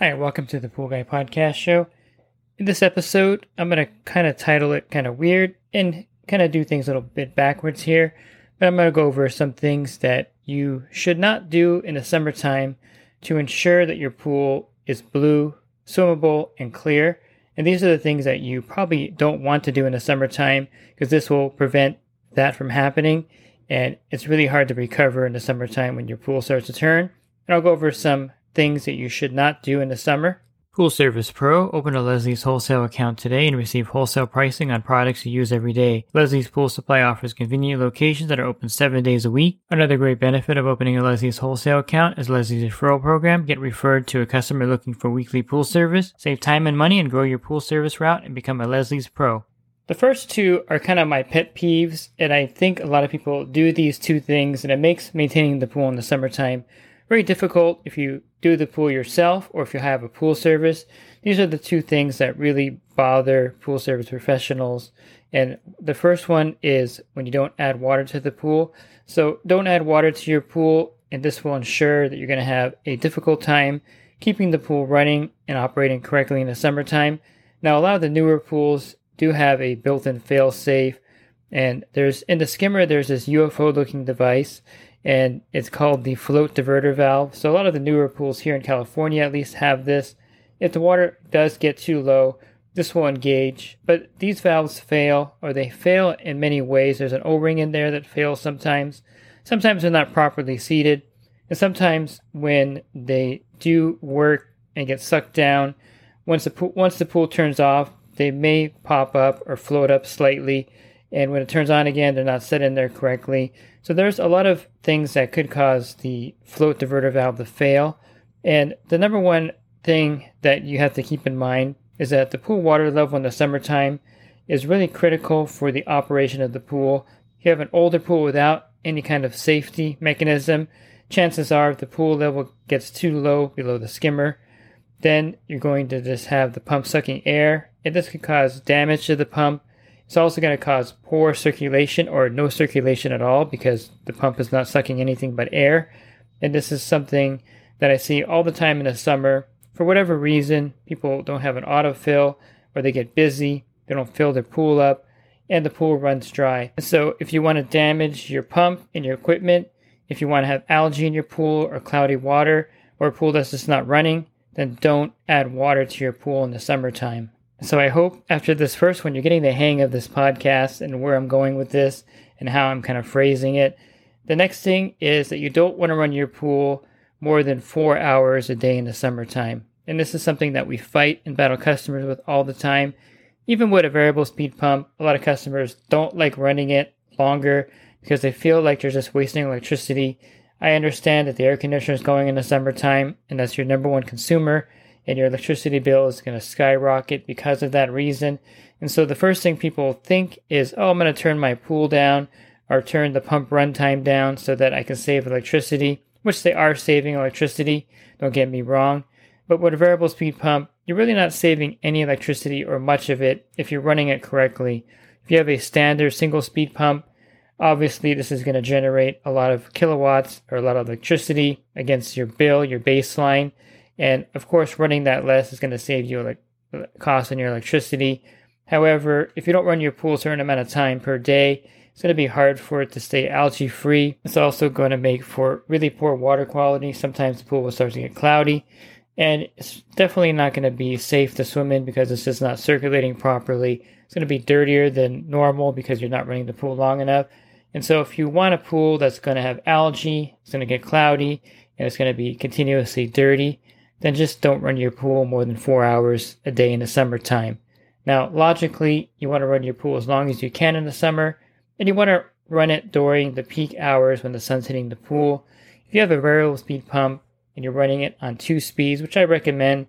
Hi, welcome to the Pool Guy Podcast Show. In this episode, I'm going to kind of title it kind of weird and kind of do things a little bit backwards here. But I'm going to go over some things that you should not do in the summertime to ensure that your pool is blue, swimmable, and clear. And these are the things that you probably don't want to do in the summertime because this will prevent that from happening. And it's really hard to recover in the summertime when your pool starts to turn. And I'll go over some things that you should not do in the summer. Pool Service Pro. Open a Leslie's wholesale account today and receive wholesale pricing on products you use every day. Leslie's Pool Supply offers convenient locations that are open seven days a week. Another great benefit of opening a Leslie's wholesale account is Leslie's referral program. Get referred to a customer looking for weekly pool service. Save time and money and grow your pool service route and become a Leslie's Pro. The first two are kind of my pet peeves, and I think a lot of people do these two things, and it makes maintaining the pool in the summertime very difficult if you do the pool yourself or if you have a pool service. These are the two things that really bother pool service professionals. And the first one is when you don't add water to the pool. So don't add water to your pool, and this will ensure that you're going to have a difficult time keeping the pool running and operating correctly in the summertime. Now, a lot of the newer pools do have a built in fail safe. And there's in the skimmer, there's this UFO looking device and it's called the float diverter valve. So a lot of the newer pools here in California at least have this. If the water does get too low, this will engage. But these valves fail, or they fail in many ways. There's an O-ring in there that fails sometimes. Sometimes they're not properly seated, and sometimes when they do work and get sucked down, once the pool, once the pool turns off, they may pop up or float up slightly and when it turns on again, they're not set in there correctly. So there's a lot of things that could cause the float diverter valve to fail. And the number one thing that you have to keep in mind is that the pool water level in the summertime is really critical for the operation of the pool. If you have an older pool without any kind of safety mechanism, chances are if the pool level gets too low below the skimmer, then you're going to just have the pump sucking air, and this could cause damage to the pump it's also going to cause poor circulation or no circulation at all because the pump is not sucking anything but air. And this is something that I see all the time in the summer. For whatever reason, people don't have an autofill or they get busy, they don't fill their pool up, and the pool runs dry. So if you want to damage your pump and your equipment, if you want to have algae in your pool or cloudy water or a pool that's just not running, then don't add water to your pool in the summertime. So I hope after this first one, you're getting the hang of this podcast and where I'm going with this and how I'm kind of phrasing it. The next thing is that you don't want to run your pool more than four hours a day in the summertime. And this is something that we fight and battle customers with all the time. Even with a variable speed pump, a lot of customers don't like running it longer because they feel like they're just wasting electricity. I understand that the air conditioner is going in the summertime and that's your number one consumer and your electricity bill is going to skyrocket because of that reason. And so the first thing people think is, oh, I'm going to turn my pool down or turn the pump runtime down so that I can save electricity, which they are saving electricity, don't get me wrong. But with a variable speed pump, you're really not saving any electricity or much of it if you're running it correctly. If you have a standard single speed pump, obviously this is going to generate a lot of kilowatts or a lot of electricity against your bill, your baseline. And of course, running that less is going to save you like cost on your electricity. However, if you don't run your pool a certain amount of time per day, it's going to be hard for it to stay algae free. It's also going to make for really poor water quality. Sometimes the pool will start to get cloudy. And it's definitely not going to be safe to swim in because it's just not circulating properly. It's going to be dirtier than normal because you're not running the pool long enough. And so, if you want a pool that's going to have algae, it's going to get cloudy, and it's going to be continuously dirty, then just don't run your pool more than four hours a day in the summertime. Now, logically, you want to run your pool as long as you can in the summer, and you want to run it during the peak hours when the sun's hitting the pool. If you have a variable speed pump and you're running it on two speeds, which I recommend,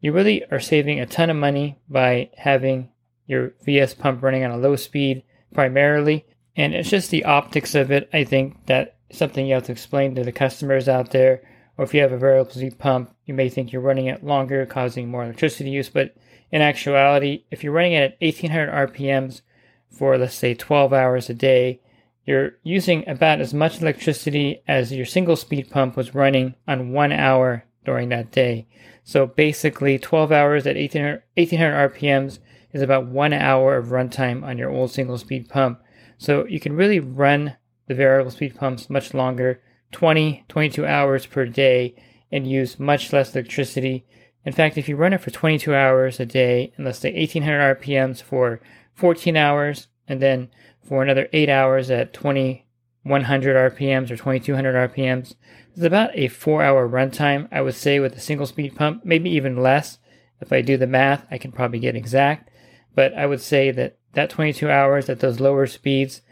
you really are saving a ton of money by having your VS pump running on a low speed primarily. And it's just the optics of it, I think, that something you have to explain to the customers out there. Or if you have a variable speed pump, you may think you're running it longer, causing more electricity use. But in actuality, if you're running it at 1800 RPMs for, let's say, 12 hours a day, you're using about as much electricity as your single speed pump was running on one hour during that day. So basically, 12 hours at 1800, 1800 RPMs is about one hour of runtime on your old single speed pump. So you can really run the variable speed pumps much longer 20, 22 hours per day and use much less electricity. In fact, if you run it for 22 hours a day and let's say 1800 RPMs for 14 hours and then for another 8 hours at 2100 RPMs or 2200 RPMs, it's about a 4 hour runtime, I would say, with a single speed pump, maybe even less. If I do the math, I can probably get exact. But I would say that that 22 hours at those lower speeds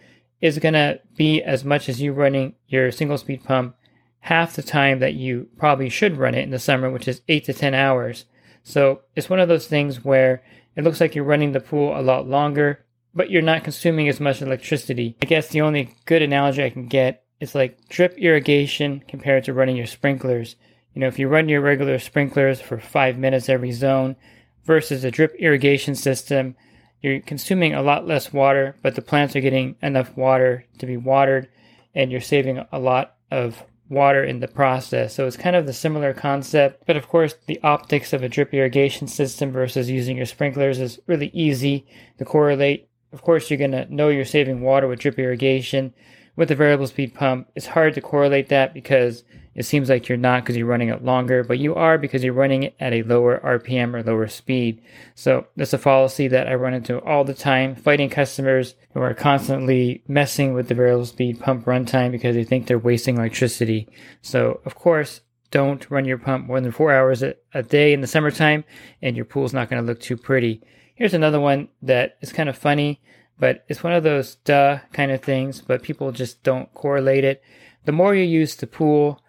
is going to be as much as you running your single speed pump half the time that you probably should run it in the summer, which is 8 to 10 hours. So it's one of those things where it looks like you're running the pool a lot longer, but you're not consuming as much electricity. I guess the only good analogy I can get is like drip irrigation compared to running your sprinklers. You know, if you run your regular sprinklers for five minutes every zone versus a drip irrigation system, you're consuming a lot less water, but the plants are getting enough water to be watered, and you're saving a lot of water in the process. So it's kind of the similar concept, but of course, the optics of a drip irrigation system versus using your sprinklers is really easy to correlate. Of course, you're going to know you're saving water with drip irrigation. With the variable speed pump, it's hard to correlate that because it seems like you're not because you're running it longer, but you are because you're running it at a lower RPM or lower speed. So that's a fallacy that I run into all the time, fighting customers who are constantly messing with the variable speed pump runtime because they think they're wasting electricity. So of course, don't run your pump more than four hours a, day in the summertime and your pool's not going to look too pretty. Here's another one that is kind of funny, but it's one of those duh kind of things, but people just don't correlate it. The more you use the pool,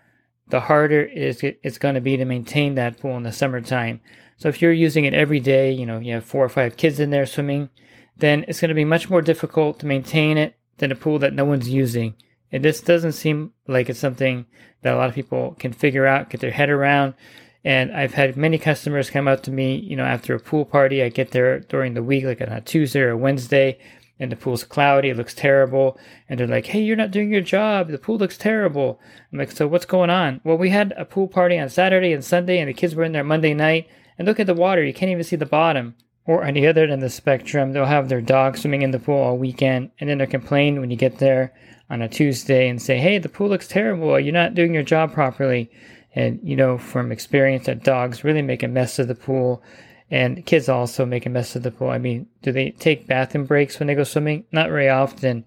the harder it is it's going to be to maintain that pool in the summertime. So if you're using it every day, you know, you have four or five kids in there swimming, then it's going to be much more difficult to maintain it than a pool that no one's using. And this doesn't seem like it's something that a lot of people can figure out, get their head around. And I've had many customers come up to me, you know, after a pool party. I get there during the week, like on a Tuesday or a Wednesday, and the pool's cloudy, it looks terrible. And they're like, hey, you're not doing your job. The pool looks terrible. I'm like, so what's going on? Well, we had a pool party on Saturday and Sunday, and the kids were in there Monday night. And look at the water, you can't even see the bottom. Or on the other end of the spectrum, they'll have their dog swimming in the pool all weekend, and then they'll complain when you get there on a Tuesday and say, hey, the pool looks terrible. You're not doing your job properly. And, you know, from experience, that dogs really make a mess of the pool and kids also make a mess of the pool. I mean, do they take bathroom breaks when they go swimming? Not very often.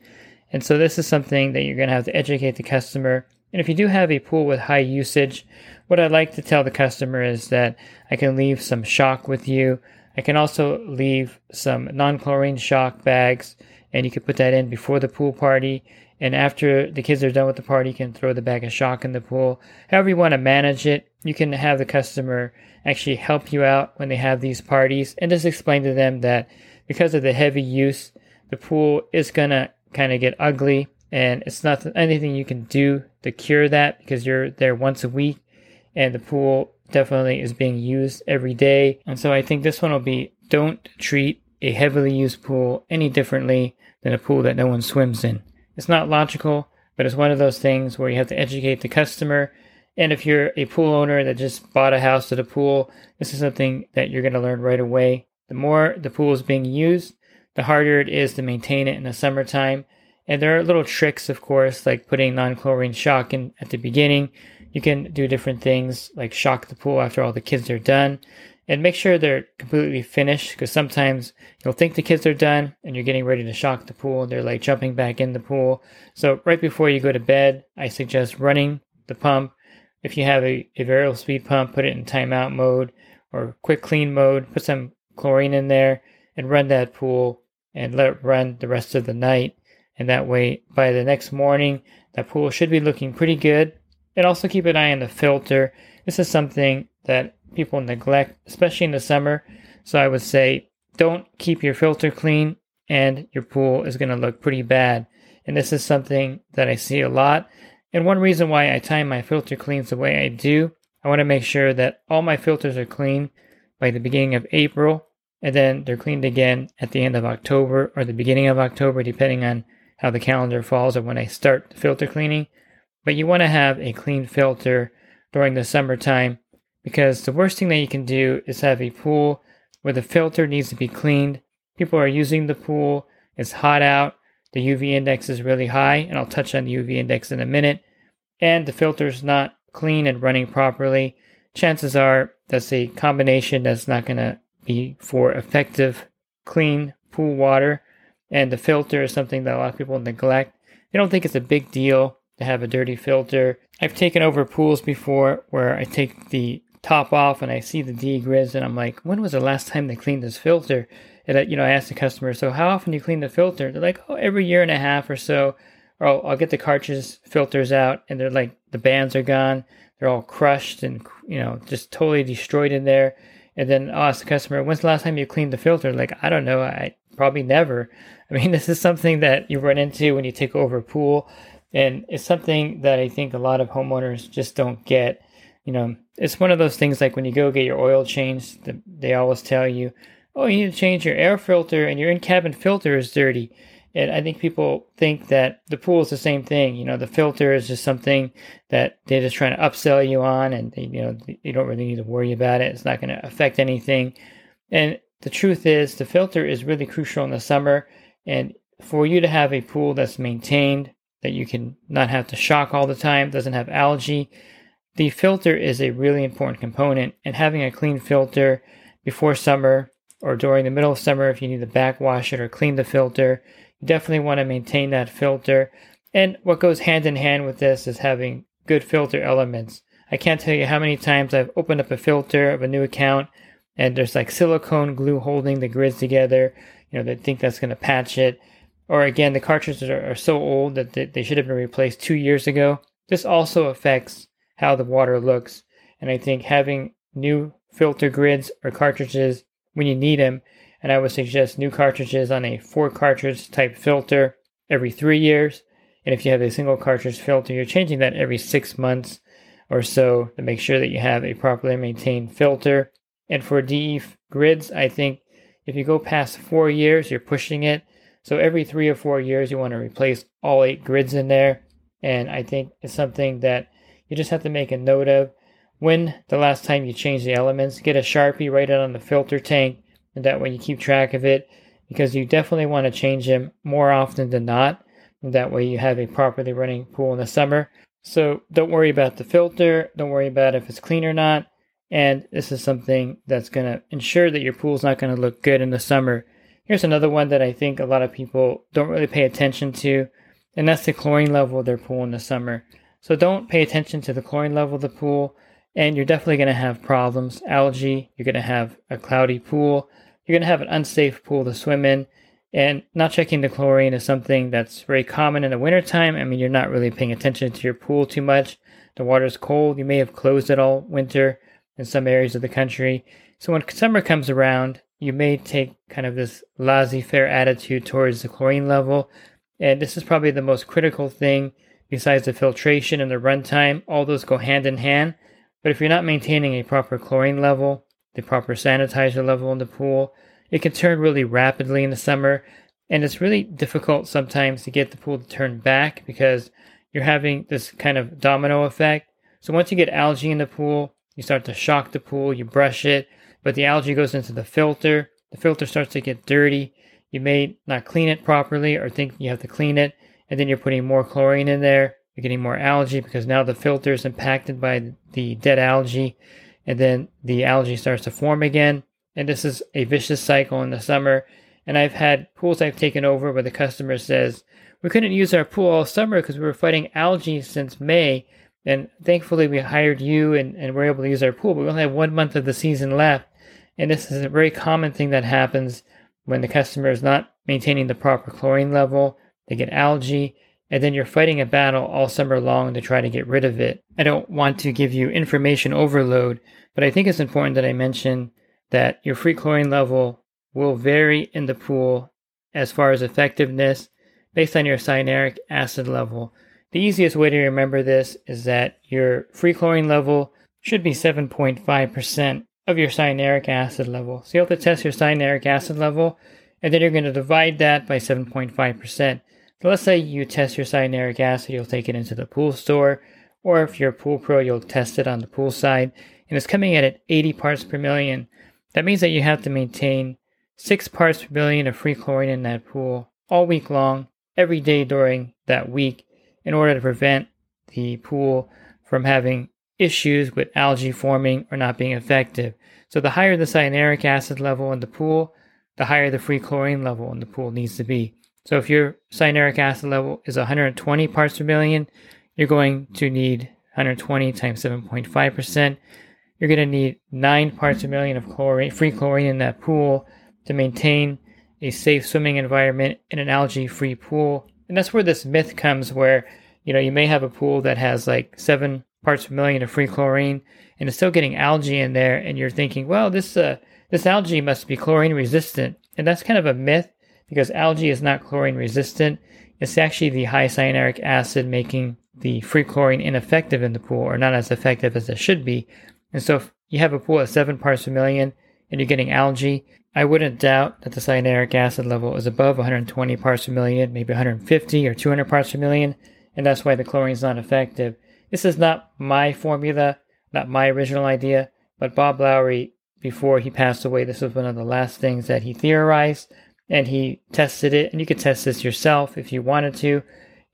And so this is something that you're going to have to educate the customer. And if you do have a pool with high usage, what I'd like to tell the customer is that I can leave some shock with you. I can also leave some non-chlorine shock bags and you can put that in before the pool party. And after the kids are done with the party, you can throw the bag of shock in the pool. However you want to manage it, you can have the customer actually help you out when they have these parties and just explain to them that because of the heavy use, the pool is going to kind of get ugly and it's not anything you can do to cure that because you're there once a week and the pool definitely is being used every day. And so I think this one will be don't treat a heavily used pool any differently than a pool that no one swims in. It's not logical, but it's one of those things where you have to educate the customer and if you're a pool owner that just bought a house at a pool, this is something that you're going to learn right away. The more the pool is being used, the harder it is to maintain it in the summertime. And there are little tricks, of course, like putting non chlorine shock in at the beginning. You can do different things like shock the pool after all the kids are done and make sure they're completely finished because sometimes you'll think the kids are done and you're getting ready to shock the pool. And they're like jumping back in the pool. So, right before you go to bed, I suggest running the pump if you have a, a variable speed pump, put it in timeout mode or quick clean mode, put some chlorine in there and run that pool and let it run the rest of the night. And that way, by the next morning, that pool should be looking pretty good. And also keep an eye on the filter. This is something that people neglect, especially in the summer. So I would say don't keep your filter clean and your pool is going to look pretty bad. And this is something that I see a lot. And one reason why I time my filter cleans the way I do, I want to make sure that all my filters are clean by the beginning of April, and then they're cleaned again at the end of October or the beginning of October, depending on how the calendar falls or when I start the filter cleaning. But you want to have a clean filter during the summertime because the worst thing that you can do is have a pool where the filter needs to be cleaned. People are using the pool, it's hot out, the UV index is really high, and I'll touch on the UV index in a minute, and the filter is not clean and running properly. Chances are that's a combination that's not going to be for effective, clean pool water. And the filter is something that a lot of people neglect. They don't think it's a big deal to have a dirty filter. I've taken over pools before where I take the top off and I see the D grids and I'm like, when was the last time they cleaned this filter? And I, you know, I ask the customer, so how often do you clean the filter? They're like, oh, every year and a half or so. Or I'll, I'll get the cartridge filters out and they're like, the bands are gone. They're all crushed and, you know, just totally destroyed in there. And then I'll ask the customer, when's the last time you cleaned the filter? Like, I don't know. I probably never. I mean, this is something that you run into when you take over a pool. And it's something that I think a lot of homeowners just don't get. You know, it's one of those things like when you go get your oil changed, they always tell you, oh, you need to change your air filter and your in cabin filter is dirty. And I think people think that the pool is the same thing. You know, the filter is just something that they're just trying to upsell you on, and they, you know you don't really need to worry about it. It's not going to affect anything. And the truth is, the filter is really crucial in the summer. And for you to have a pool that's maintained, that you can not have to shock all the time, doesn't have algae, the filter is a really important component. And having a clean filter before summer or during the middle of summer, if you need to backwash it or clean the filter, you definitely want to maintain that filter. And what goes hand in hand with this is having good filter elements. I can't tell you how many times I've opened up a filter of a new account and there's like silicone glue holding the grids together. You know, they think that's going to patch it. Or again, the cartridges are, are so old that they, they should have been replaced two years ago. This also affects how the water looks. And I think having new filter grids or cartridges when you need them and I would suggest new cartridges on a four cartridge type filter every three years. And if you have a single cartridge filter, you're changing that every six months or so to make sure that you have a properly maintained filter. And for DE grids, I think if you go past four years, you're pushing it. So every three or four years, you want to replace all eight grids in there. And I think it's something that you just have to make a note of. When the last time you changed the elements, get a Sharpie, write it on the filter tank, and that way you keep track of it because you definitely want to change them more often than not. And that way you have a properly running pool in the summer. So don't worry about the filter. Don't worry about if it's clean or not. And this is something that's going to ensure that your pool's not going to look good in the summer. Here's another one that I think a lot of people don't really pay attention to, and that's the chlorine level of their pool in the summer. So don't pay attention to the chlorine level of the pool, and you're definitely going to have problems. Algae, you're going to have a cloudy pool, you're going to have an unsafe pool to swim in. And not checking the chlorine is something that's very common in the wintertime. I mean, you're not really paying attention to your pool too much. The water's cold. You may have closed it all winter in some areas of the country. So when summer comes around, you may take kind of this laissez faire attitude towards the chlorine level. And this is probably the most critical thing besides the filtration and the runtime. All those go hand in hand. But if you're not maintaining a proper chlorine level, the proper sanitizer level in the pool. It can turn really rapidly in the summer, and it's really difficult sometimes to get the pool to turn back because you're having this kind of domino effect. So once you get algae in the pool, you start to shock the pool, you brush it, but the algae goes into the filter. The filter starts to get dirty. You may not clean it properly or think you have to clean it, and then you're putting more chlorine in there. You're getting more algae because now the filter is impacted by the dead algae and then the algae starts to form again. And this is a vicious cycle in the summer. And I've had pools I've taken over where the customer says, We couldn't use our pool all summer because we were fighting algae since May. And thankfully, we hired you and, and we're able to use our pool, but we only have one month of the season left. And this is a very common thing that happens when the customer is not maintaining the proper chlorine level. They get algae, and then you're fighting a battle all summer long to try to get rid of it. I don't want to give you information overload, but I think it's important that I mention that your free chlorine level will vary in the pool as far as effectiveness based on your cyanuric acid level. The easiest way to remember this is that your free chlorine level should be 7.5% of your cyanuric acid level. So you have to test your cyanuric acid level, and then you're going to divide that by 7.5%. So let's say you test your cyanuric acid, you'll take it into the pool store, or if you're a pool pro, you'll test it on the pool side, and it's coming in at 80 parts per million. That means that you have to maintain 6 parts per million of free chlorine in that pool all week long, every day during that week, in order to prevent the pool from having issues with algae forming or not being effective. So the higher the cyanuric acid level in the pool, the higher the free chlorine level in the pool needs to be. So if your cyanuric acid level is 120 parts per million, you're going to need 120 times 7.5%. You're going to need 9 parts per million of chlorine, free chlorine in that pool to maintain a safe swimming environment in an algae-free pool. And that's where this myth comes where, you know, you may have a pool that has like 7 parts per million of free chlorine and it's still getting algae in there and you're thinking, well, this uh, this algae must be chlorine resistant. And that's kind of a myth because algae is not chlorine resistant. It's actually the high cyanuric acid making the free chlorine ineffective in the pool or not as effective as it should be. And so if you have a pool of 7 parts per million and you're getting algae, I wouldn't doubt that the cyanuric acid level is above 120 parts per million, maybe 150 or 200 parts per million, and that's why the chlorine is not effective. This is not my formula, not my original idea, but Bob Lowry, before he passed away, this was one of the last things that he theorized, and he tested it. And you could test this yourself if you wanted to,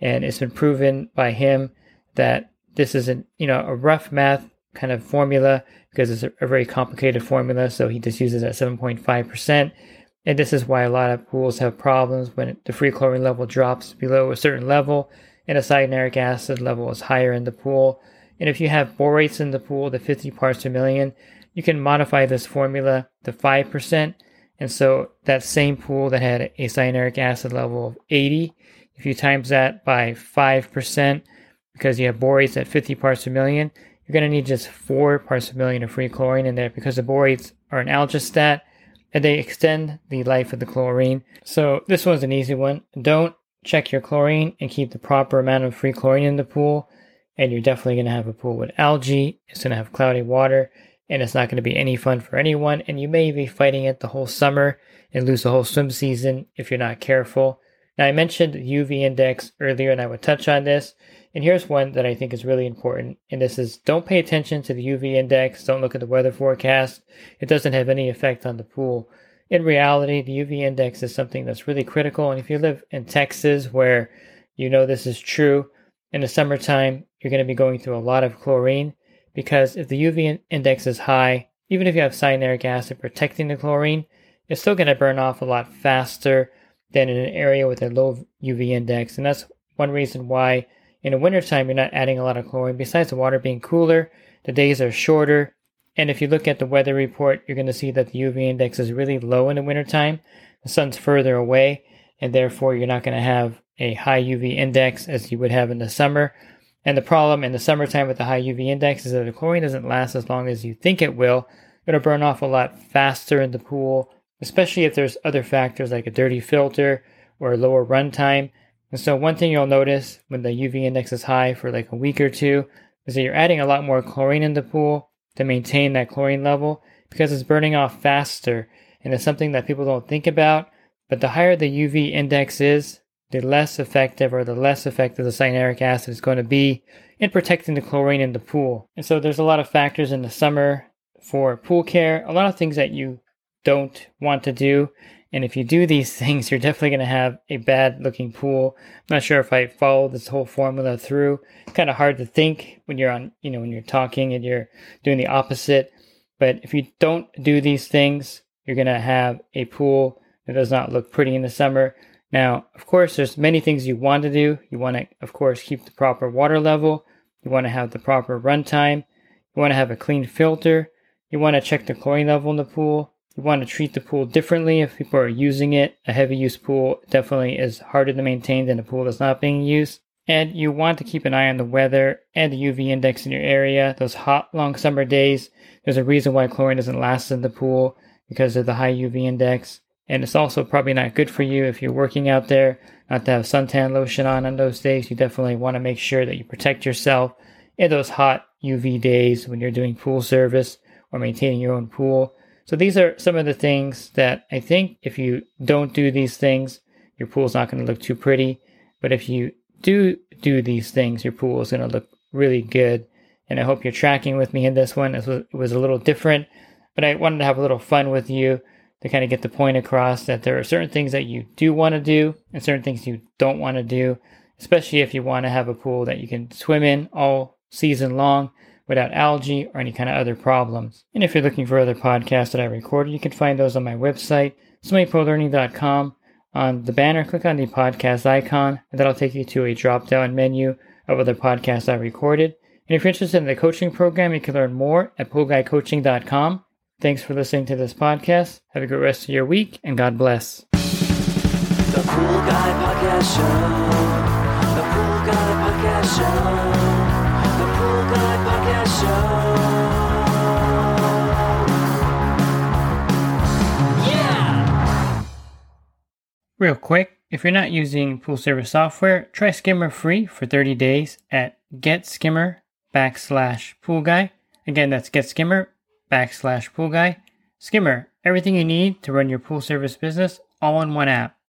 and it's been proven by him that this is not you know a rough math kind of formula because it's a, very complicated formula. So he just uses at 7.5 percent. And this is why a lot of pools have problems when the free chlorine level drops below a certain level and a cyanuric acid level is higher in the pool. And if you have borates in the pool, the 50 parts per million, you can modify this formula to 5%. And so that same pool that had a cyanuric acid level of 80, if you times that by 5%, because you have borates at 50 parts per million, you're going to need just 4 parts per million of free chlorine in there because the borates are an algistat and they extend the life of the chlorine. So this one's an easy one. Don't check your chlorine and keep the proper amount of free chlorine in the pool. And you're definitely going to have a pool with algae. It's going to have cloudy water and it's not going to be any fun for anyone. And you may be fighting it the whole summer and lose the whole swim season if you're not careful. Now, I mentioned the UV index earlier and I would touch on this. And here's one that I think is really important. And this is don't pay attention to the UV index. Don't look at the weather forecast. It doesn't have any effect on the pool in reality, the UV index is something that's really critical. And if you live in Texas, where you know this is true, in the summertime, you're going to be going through a lot of chlorine because if the UV index is high, even if you have cyanuric acid protecting the chlorine, it's still going to burn off a lot faster than in an area with a low UV index. And that's one reason why in the wintertime you're not adding a lot of chlorine. Besides the water being cooler, the days are shorter, and if you look at the weather report, you're going to see that the UV index is really low in the wintertime. The sun's further away, and therefore you're not going to have a high UV index as you would have in the summer. And the problem in the summertime with the high UV index is that the chlorine doesn't last as long as you think it will. It'll burn off a lot faster in the pool, especially if there's other factors like a dirty filter or a lower runtime. And so one thing you'll notice when the UV index is high for like a week or two is that you're adding a lot more chlorine in the pool to maintain that chlorine level because it's burning off faster and it's something that people don't think about. But the higher the UV index is, the less effective or the less effective the cyanuric acid is going to be in protecting the chlorine in the pool. And so there's a lot of factors in the summer for pool care, a lot of things that you don't want to do and if you do these things, you're definitely going to have a bad looking pool. I'm not sure if I follow this whole formula through. Kind of hard to think when you're on, you know, when you're talking and you're doing the opposite. But if you don't do these things, you're going to have a pool that does not look pretty in the summer. Now, of course, there's many things you want to do. You want to, of course, keep the proper water level. You want to have the proper runtime. You want to have a clean filter. You want to check the chlorine level in the pool You want to treat the pool differently if people are using it. A heavy use pool definitely is harder to maintain than a pool that's not being used. And you want to keep an eye on the weather and the UV index in your area. Those hot, long summer days, there's a reason why chlorine doesn't last in the pool because of the high UV index. And it's also probably not good for you if you're working out there not to have suntan lotion on on those days. You definitely want to make sure that you protect yourself in those hot UV days when you're doing pool service or maintaining your own pool. So these are some of the things that I think if you don't do these things, your pool's not going to look too pretty. But if you do do these things, your pool is going to look really good. And I hope you're tracking with me in this one. It was, it was a little different, but I wanted to have a little fun with you to kind of get the point across that there are certain things that you do want to do and certain things you don't want to do, especially if you want to have a pool that you can swim in all season long without algae or any kind of other problems. And if you're looking for other podcasts that I recorded, you can find those on my website, swimmingpoollearning.com. On the banner, click on the podcast icon, and that'll take you to a drop down menu of other podcasts I recorded. And if you're interested in the coaching program, you can learn more at poolguycoaching.com. Thanks for listening to this podcast. Have a great rest of your week, and God bless. The Pool Guy Podcast Show. The Pool Guy Podcast Show. The Pool Guy Podcast Show. Yeah! Real quick, if you're not using pool service software, try Skimmer free for 30 days at getskimmer backslash pool guy. Again, that's getskimmer backslash pool guy. Skimmer, everything you need to run your pool service business all in one app.